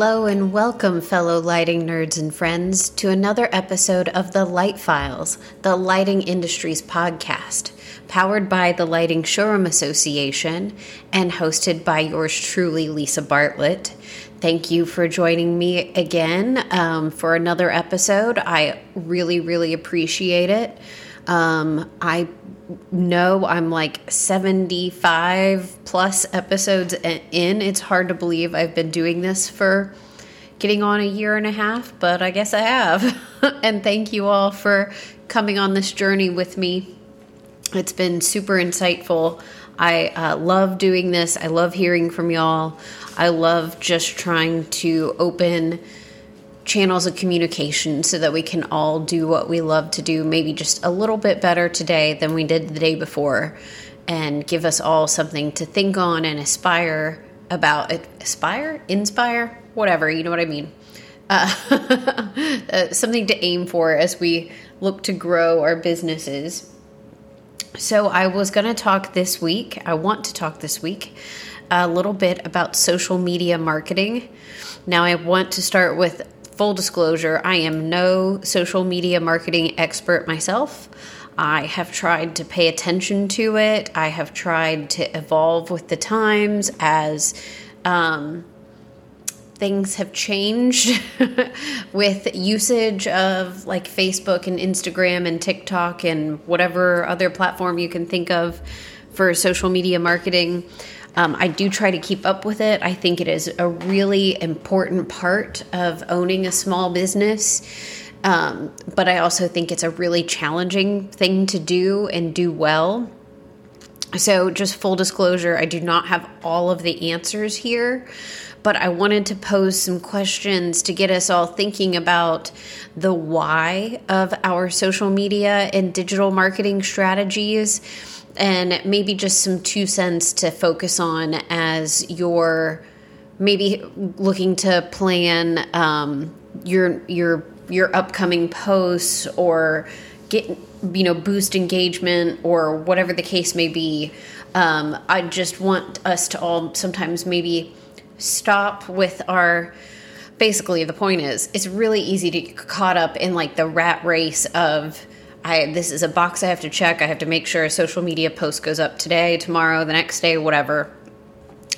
Hello and welcome, fellow lighting nerds and friends, to another episode of the Light Files, the lighting industry's podcast, powered by the Lighting Showroom Association and hosted by yours truly, Lisa Bartlett. Thank you for joining me again um, for another episode. I really, really appreciate it. Um, I know I'm like 75 plus episodes in. It's hard to believe I've been doing this for getting on a year and a half, but I guess I have. and thank you all for coming on this journey with me. It's been super insightful. I uh, love doing this. I love hearing from y'all. I love just trying to open channels of communication so that we can all do what we love to do, maybe just a little bit better today than we did the day before, and give us all something to think on and aspire about. Aspire? Inspire? Whatever, you know what I mean. Uh, uh, something to aim for as we look to grow our businesses. So, I was going to talk this week, I want to talk this week a little bit about social media marketing. Now, I want to start with full disclosure, I am no social media marketing expert myself. I have tried to pay attention to it. I have tried to evolve with the times as um, things have changed with usage of like Facebook and Instagram and TikTok and whatever other platform you can think of for social media marketing. Um, I do try to keep up with it. I think it is a really important part of owning a small business. Um, but I also think it's a really challenging thing to do and do well. So, just full disclosure, I do not have all of the answers here, but I wanted to pose some questions to get us all thinking about the why of our social media and digital marketing strategies and maybe just some two cents to focus on as you're maybe looking to plan um, your your your upcoming posts or get you know boost engagement or whatever the case may be. Um, i just want us to all sometimes maybe stop with our basically the point is it's really easy to get caught up in like the rat race of I this is a box I have to check. I have to make sure a social media post goes up today, tomorrow, the next day, whatever.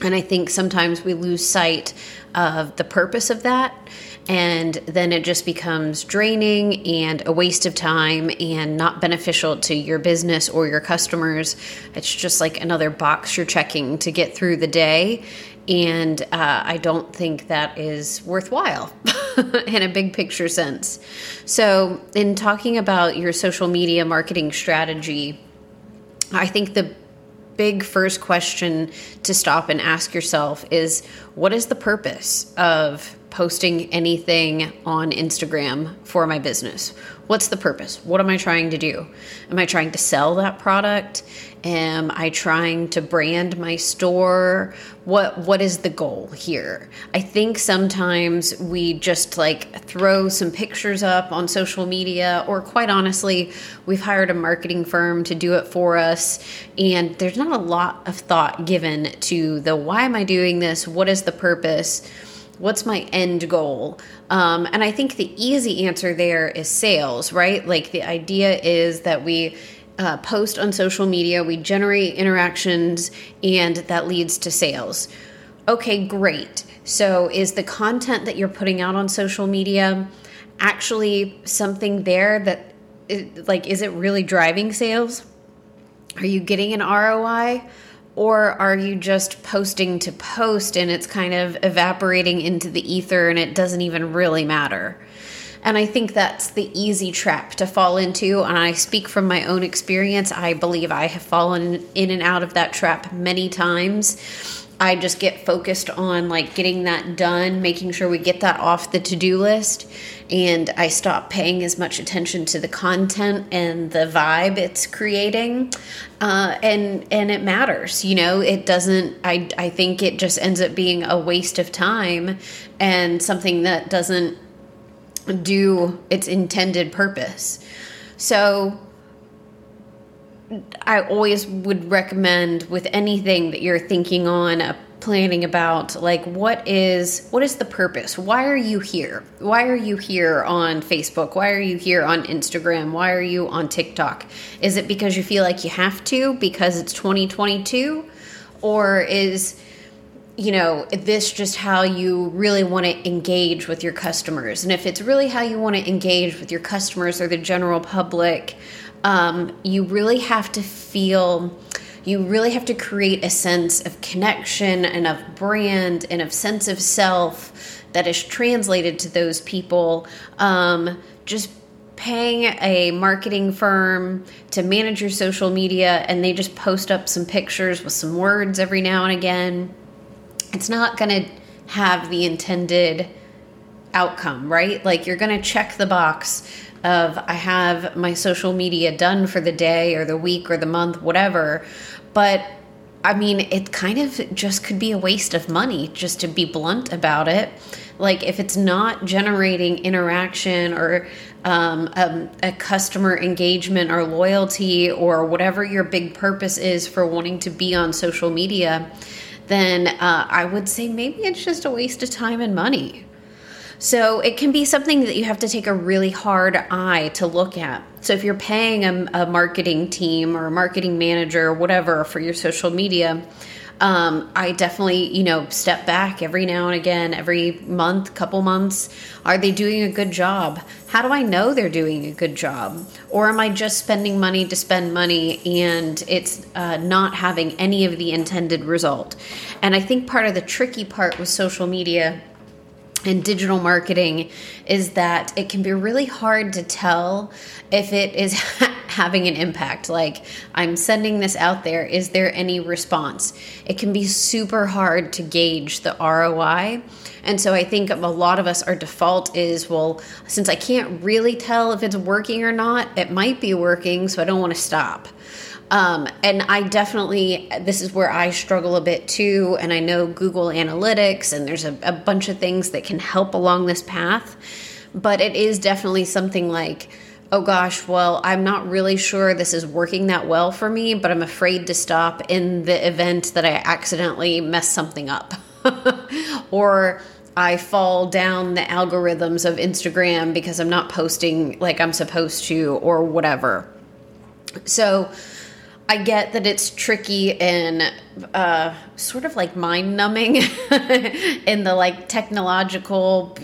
And I think sometimes we lose sight of the purpose of that. And then it just becomes draining and a waste of time and not beneficial to your business or your customers. It's just like another box you're checking to get through the day. And uh, I don't think that is worthwhile in a big picture sense. So, in talking about your social media marketing strategy, I think the big first question to stop and ask yourself is what is the purpose of posting anything on Instagram for my business? What's the purpose? What am I trying to do? Am I trying to sell that product? Am I trying to brand my store? What what is the goal here? I think sometimes we just like throw some pictures up on social media or quite honestly, we've hired a marketing firm to do it for us and there's not a lot of thought given to the why am I doing this? What is the purpose? What's my end goal? Um, and I think the easy answer there is sales, right? Like the idea is that we uh, post on social media, we generate interactions, and that leads to sales. Okay, great. So, is the content that you're putting out on social media actually something there that, like, is it really driving sales? Are you getting an ROI? Or are you just posting to post and it's kind of evaporating into the ether and it doesn't even really matter? And I think that's the easy trap to fall into. And I speak from my own experience. I believe I have fallen in and out of that trap many times. I just get focused on like getting that done, making sure we get that off the to do list. And I stop paying as much attention to the content and the vibe it's creating. Uh, and and it matters, you know. It doesn't. I I think it just ends up being a waste of time and something that doesn't do its intended purpose. So I always would recommend with anything that you're thinking on a planning about like what is what is the purpose? Why are you here? Why are you here on facebook? Why are you here on instagram? Why are you on tiktok? Is it because you feel like you have to because it's 2022 or is you know this just how you really want to engage with your customers? And if it's really how you want to engage with your customers or the general public um, you really have to feel you really have to create a sense of connection and of brand and of sense of self that is translated to those people. Um, just paying a marketing firm to manage your social media and they just post up some pictures with some words every now and again, it's not going to have the intended outcome, right? Like you're going to check the box of I have my social media done for the day or the week or the month, whatever. But I mean, it kind of just could be a waste of money, just to be blunt about it. Like, if it's not generating interaction or um, um, a customer engagement or loyalty or whatever your big purpose is for wanting to be on social media, then uh, I would say maybe it's just a waste of time and money. So it can be something that you have to take a really hard eye to look at. So if you're paying a, a marketing team or a marketing manager or whatever for your social media, um, I definitely, you know, step back every now and again, every month, couple months. Are they doing a good job? How do I know they're doing a good job? Or am I just spending money to spend money and it's uh, not having any of the intended result? And I think part of the tricky part with social media and digital marketing is that it can be really hard to tell if it is having an impact. Like, I'm sending this out there, is there any response? It can be super hard to gauge the ROI. And so I think a lot of us, our default is, well, since I can't really tell if it's working or not, it might be working, so I don't want to stop. Um, and I definitely, this is where I struggle a bit too. And I know Google Analytics, and there's a, a bunch of things that can help along this path. But it is definitely something like, oh gosh, well, I'm not really sure this is working that well for me, but I'm afraid to stop in the event that I accidentally mess something up. or I fall down the algorithms of Instagram because I'm not posting like I'm supposed to, or whatever. So, I get that it's tricky and uh, sort of like mind numbing in the like technological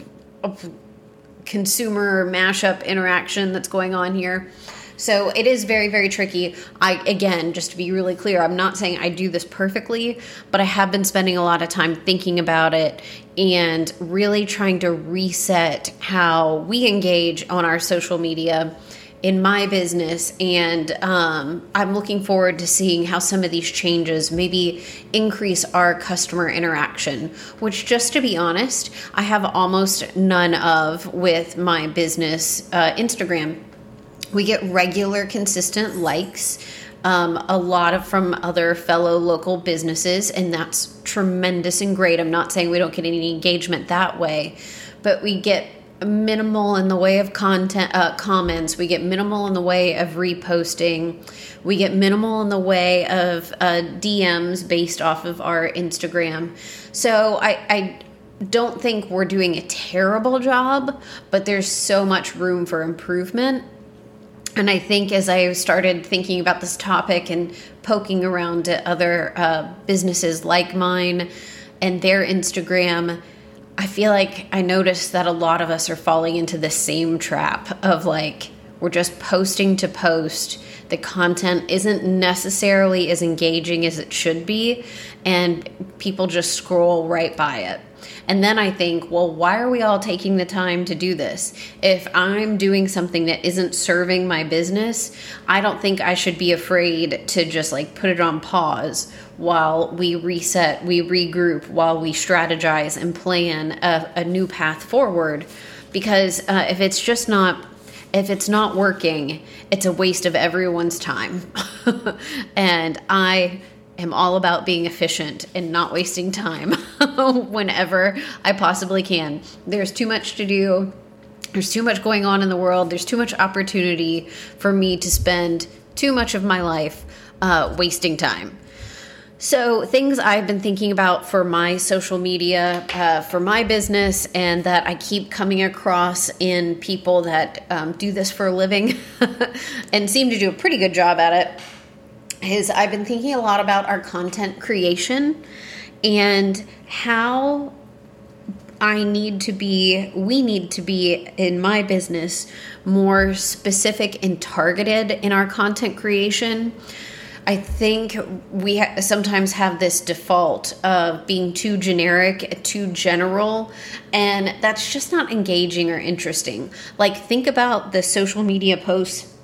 consumer mashup interaction that's going on here. So it is very, very tricky. I, again, just to be really clear, I'm not saying I do this perfectly, but I have been spending a lot of time thinking about it and really trying to reset how we engage on our social media in my business and um, i'm looking forward to seeing how some of these changes maybe increase our customer interaction which just to be honest i have almost none of with my business uh, instagram. We get regular consistent likes um, a lot of from other fellow local businesses and that's tremendous and great. I'm not saying we don't get any engagement that way but we get minimal in the way of content uh, comments. We get minimal in the way of reposting. We get minimal in the way of uh, dms based off of our instagram. So I, I don't think we're doing a terrible job but there's so much room for improvement. And i think as i started thinking about this topic and poking around at other uh, businesses like mine and their instagram I feel like I noticed that a lot of us are falling into the same trap of like, we're just posting to post. The content isn't necessarily as engaging as it should be, and people just scroll right by it. And then I think, well, why are we all taking the time to do this? If I'm doing something that isn't serving my business, I don't think I should be afraid to just like put it on pause while we reset, we regroup, while we strategize and plan a, a new path forward. Because uh, if it's just not if it's not working, it's a waste of everyone's time. and I am all about being efficient and not wasting time whenever I possibly can. There's too much to do. There's too much going on in the world. There's too much opportunity for me to spend too much of my life uh, wasting time. So, things I've been thinking about for my social media, uh, for my business, and that I keep coming across in people that um, do this for a living and seem to do a pretty good job at it, is I've been thinking a lot about our content creation and how I need to be, we need to be in my business more specific and targeted in our content creation. I think we ha- sometimes have this default of being too generic, too general, and that's just not engaging or interesting. Like, think about the social media posts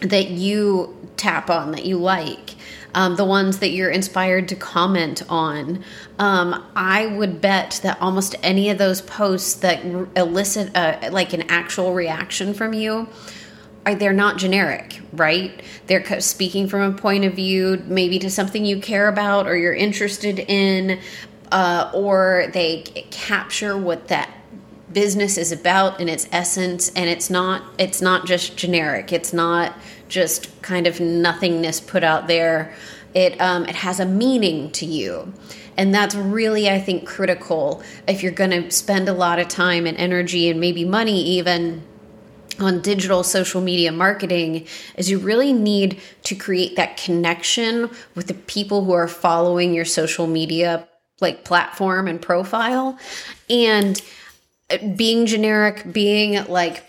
that you tap on, that you like. Um, the ones that you're inspired to comment on. Um, I would bet that almost any of those posts that elicit a, like an actual reaction from you they're not generic, right? They're speaking from a point of view, maybe to something you care about or you're interested in, uh, or they capture what that business is about in its essence and it's not it's not just generic. It's not just kind of nothingness put out there. It um, it has a meaning to you. And that's really i think critical if you're going to spend a lot of time and energy and maybe money even on digital social media marketing is you really need to create that connection with the people who are following your social media like platform and profile. And being generic being like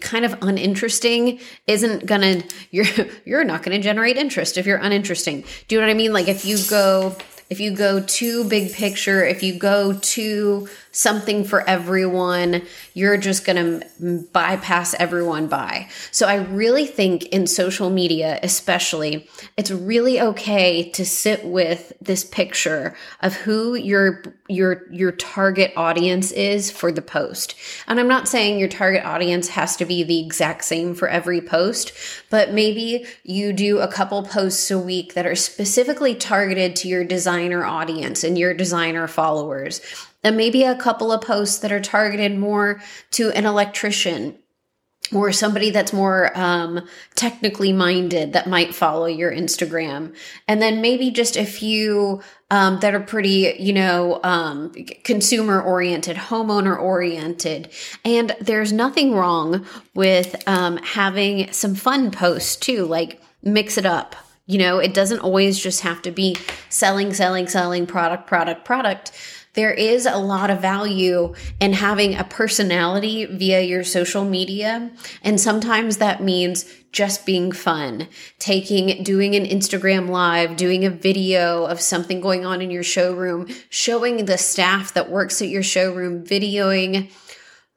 kind of uninteresting isn't gonna you're you're not gonna generate interest if you're uninteresting. Do you know what i mean? Like if you go if you go too big picture, if you go too something for everyone, you're just going to bypass everyone by. So I really think in social media, especially, it's really okay to sit with this picture of who your your your target audience is for the post. And I'm not saying your target audience has to be the exact same for every post, but maybe you do a couple posts a week that are specifically targeted to your designer audience and your designer followers and maybe a couple of posts that are targeted more to an electrician or somebody that's more um, technically minded that might follow your Instagram. And then maybe just a few um, that are pretty, you know, um, consumer oriented, homeowner oriented. And there's nothing wrong with um, having some fun posts too, like mix it up. You know, it doesn't always just have to be selling, selling, selling, product, product, product there is a lot of value in having a personality via your social media. And sometimes that means just being fun, taking, doing an Instagram live, doing a video of something going on in your showroom, showing the staff that works at your showroom, videoing.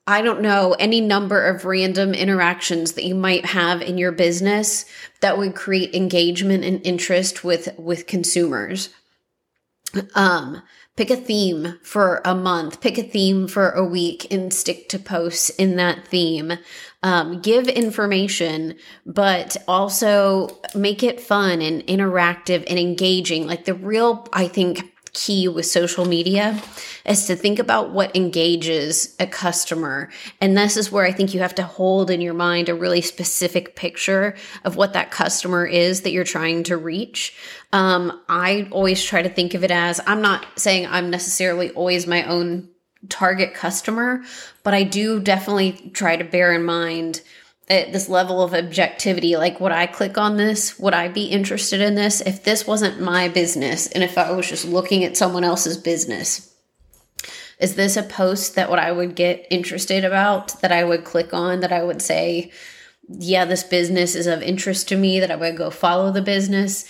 I don't know, any number of random interactions that you might have in your business that would create engagement and interest with, with consumers. Um, pick a theme for a month, pick a theme for a week, and stick to posts in that theme. Um, give information, but also make it fun and interactive and engaging. Like the real, I think, key with social media is to think about what engages a customer. And this is where I think you have to hold in your mind a really specific picture of what that customer is that you're trying to reach. Um, I always try to think of it as I'm not saying I'm necessarily always my own target customer, but I do definitely try to bear in mind at this level of objectivity like would i click on this? Would i be interested in this? If this wasn't my business and if i was just looking at someone else's business is this a post that what i would get interested about that i would click on that i would say yeah this business is of interest to me that i would go follow the business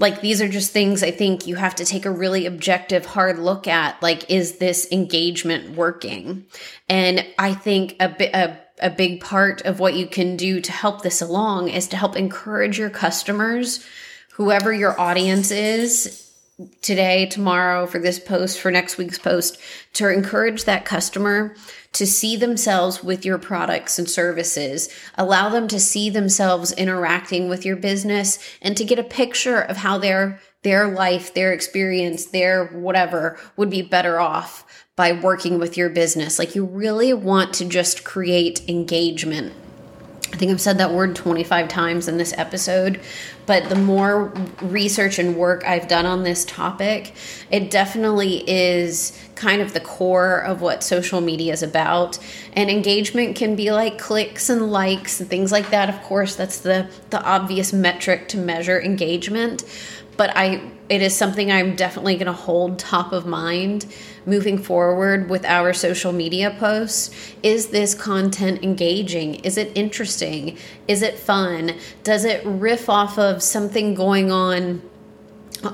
like these are just things i think you have to take a really objective hard look at like is this engagement working? And i think a bit a a big part of what you can do to help this along is to help encourage your customers, whoever your audience is today, tomorrow, for this post, for next week's post, to encourage that customer to see themselves with your products and services, allow them to see themselves interacting with your business and to get a picture of how their their life, their experience, their whatever would be better off by working with your business. Like you really want to just create engagement. Think I've said that word 25 times in this episode, but the more research and work I've done on this topic, it definitely is kind of the core of what social media is about. And engagement can be like clicks and likes and things like that. Of course, that's the the obvious metric to measure engagement, but I it is something I'm definitely going to hold top of mind moving forward with our social media posts. Is this content engaging? Is it interesting? Is it fun? Does it riff off of something going on?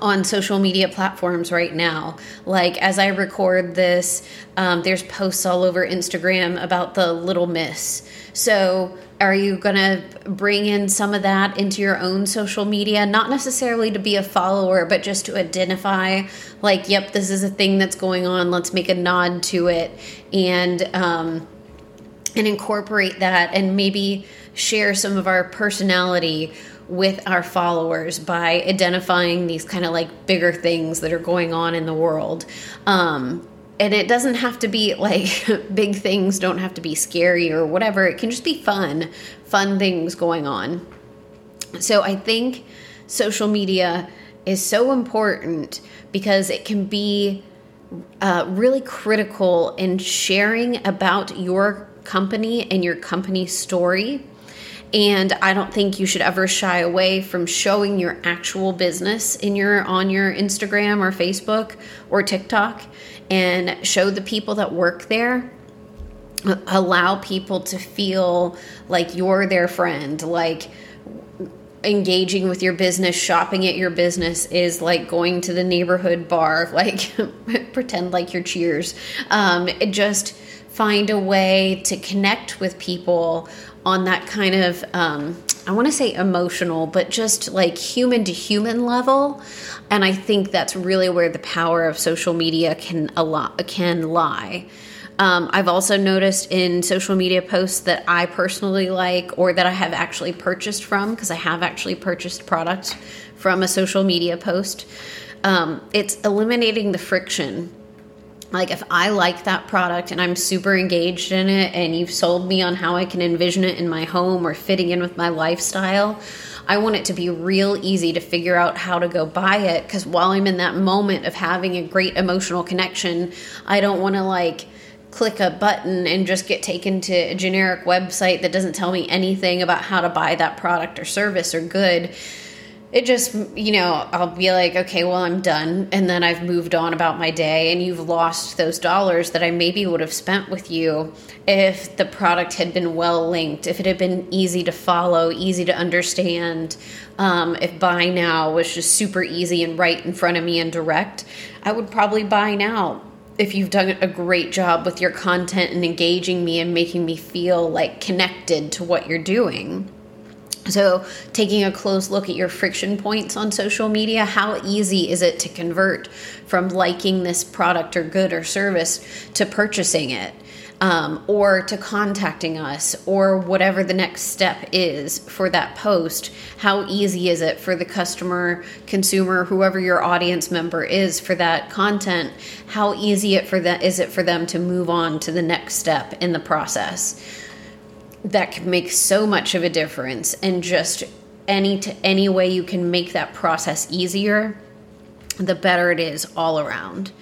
on social media platforms right now. Like as I record this, um, there's posts all over Instagram about the Little Miss. So are you going to bring in some of that into your own social media? Not necessarily to be a follower but just to identify like yep this is a thing that's going on let's make a nod to it. And um, and incorporate that and maybe share some of our personality with our followers by identifying these kind of like bigger things that are going on in the world. Um, and it doesn't have to be like big things don't have to be scary or whatever. It can just be fun fun things going on. So i think social media is so important because it can be uh, really critical in sharing about your company and your company story and i don't think you should ever shy away from showing your actual business in your on your instagram or facebook or tiktok and show the people that work there. Allow people to feel like you're their friend like engaging with your business shopping at your business is like going to the neighborhood bar like pretend like you're cheers. Um, just find a way to connect with people on that kind of um, i want to say emotional but just like human to human level and I think that's really where the power of social media can a lot can lie. Um, I've also noticed in social media posts that I personally like or that I have actually purchased from because I have actually purchased products from a social media post. Um, it's eliminating the friction. Like if I like that product and I'm super engaged in it, and you've sold me on how I can envision it in my home or fitting in with my lifestyle, I want it to be real easy to figure out how to go buy it. Because while I'm in that moment of having a great emotional connection, I don't want to like click a button and just get taken to a generic website that doesn't tell me anything about how to buy that product or service or good it just you know i'll be like okay well i'm done. And then i've moved on about my day and you've lost those dollars that i maybe would have spent with you if the product had been well linked if it had been easy to follow easy to understand um, if buy now was just super easy and right in front of me and direct i would probably buy now. If you've done a great job with your content and engaging me and making me feel like connected to what you're doing so, taking a close look at your friction points on social media, how easy is it to convert from liking this product or good or service to purchasing it? Um, or to contacting us, or whatever the next step is for that post. How easy is it for the customer, consumer, whoever your audience member is for that content? How easy it for that is it for them to move on to the next step in the process? That can make so much of a difference and just any to any way you can make that process easier the better it is all around.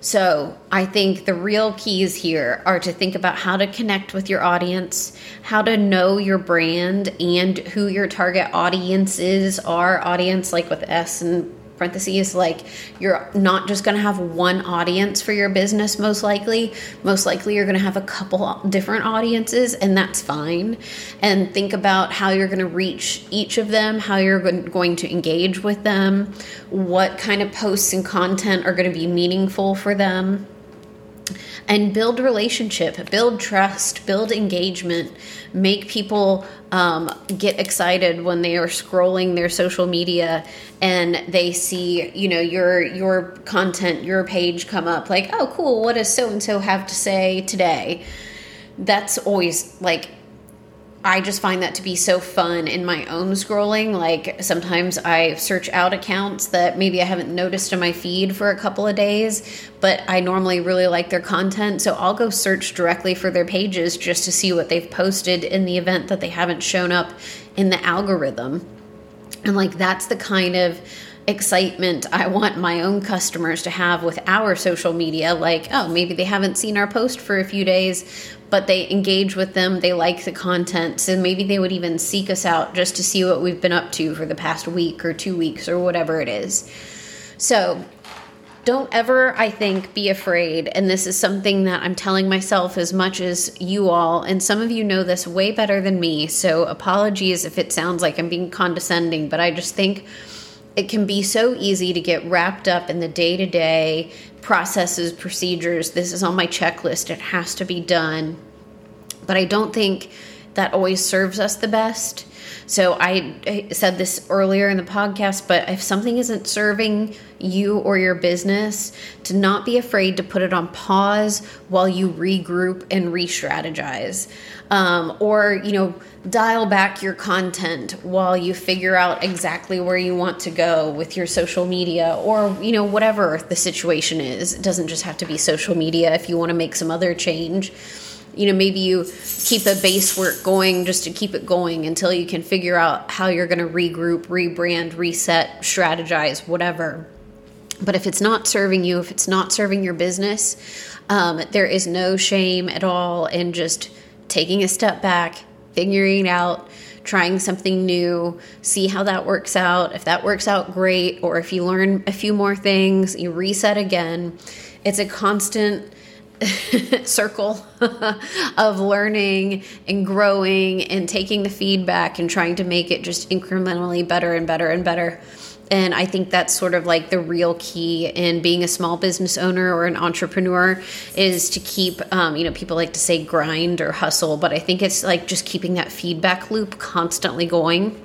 So i think the real keys here are to think about how to connect with your audience how to know your brand and who your target audiences are audience like with s and parentheses like you're not just going to have one audience for your business most likely. Most likely you're going to have a couple different audiences and that's fine. And think about how you're going to reach each of them how you're going to engage with them what kind of posts and content are going to be meaningful for them and build relationship, build trust, build engagement, make people um, get excited when they are scrolling their social media and they see, you know, your your content, your page come up. Like, oh, cool! What does so and so have to say today? That's always like I just find that to be so fun in my own scrolling. Like sometimes I search out accounts that maybe I haven't noticed in my feed for a couple of days, but I normally really like their content. So I'll go search directly for their pages just to see what they've posted in the event that they haven't shown up in the algorithm. And like that's the kind of excitement I want my own customers to have with our social media. Like, oh, maybe they haven't seen our post for a few days, but they engage with them, they like the content, so maybe they would even seek us out just to see what we've been up to for the past week or two weeks or whatever it is. So, don't ever, I think, be afraid. And this is something that I'm telling myself as much as you all. And some of you know this way better than me. So apologies if it sounds like I'm being condescending, but I just think it can be so easy to get wrapped up in the day to day processes, procedures. This is on my checklist, it has to be done. But I don't think that always serves us the best. So I, I, said this earlier in the podcast, but if something isn't serving you or your business, to not be afraid to put it on pause while you regroup and re-strategize, um, or you know dial back your content while you figure out exactly where you want to go with your social media or you know whatever the situation is. It doesn't just have to be social media if you want to make some other change you know maybe you keep the base work going just to keep it going until you can figure out how you're going to regroup rebrand reset strategize whatever but if it's not serving you if it's not serving your business um, there is no shame at all in just taking a step back figuring out trying something new, see how that works out. If that works out, great. Or if you learn a few more things, you reset again. It's a constant circle of learning and growing and taking the feedback and trying to make it just incrementally better and better and better. And I think that's sort of like the real key in being a small business owner or an entrepreneur is to keep, um, you know, people like to say grind or hustle, but I think it's like just keeping that feedback loop constantly going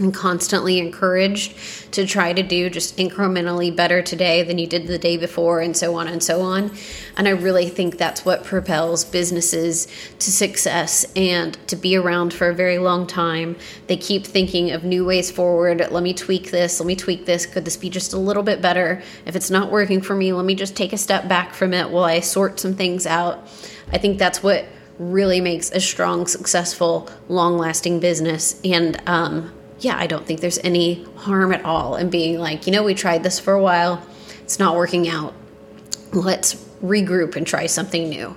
and constantly encouraged to try to do just incrementally better today than you did the day before and so on and so on. And i really think that's what propels businesses to success and to be around for a very long time. They keep thinking of new ways forward. Let me tweak this let me tweak this. Could this be just a little bit better? If it's not working for me let me just take a step back from it while i sort some things out. I think that's what really makes a strong successful long lasting business. And um, yeah, I don't think there's any harm at all in being like, you know, we tried this for a while, it's not working out. Let's regroup and try something new.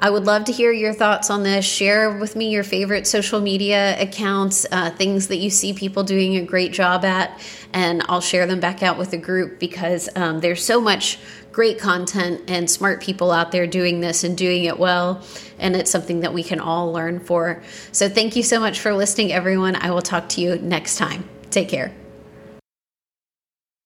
I would love to hear your thoughts on this. Share with me your favorite social media accounts, uh, things that you see people doing a great job at, and I'll share them back out with the group because um, there's so much great content and smart people out there doing this and doing it well. And it's something that we can all learn for. So thank you so much for listening, everyone. I will talk to you next time. Take care.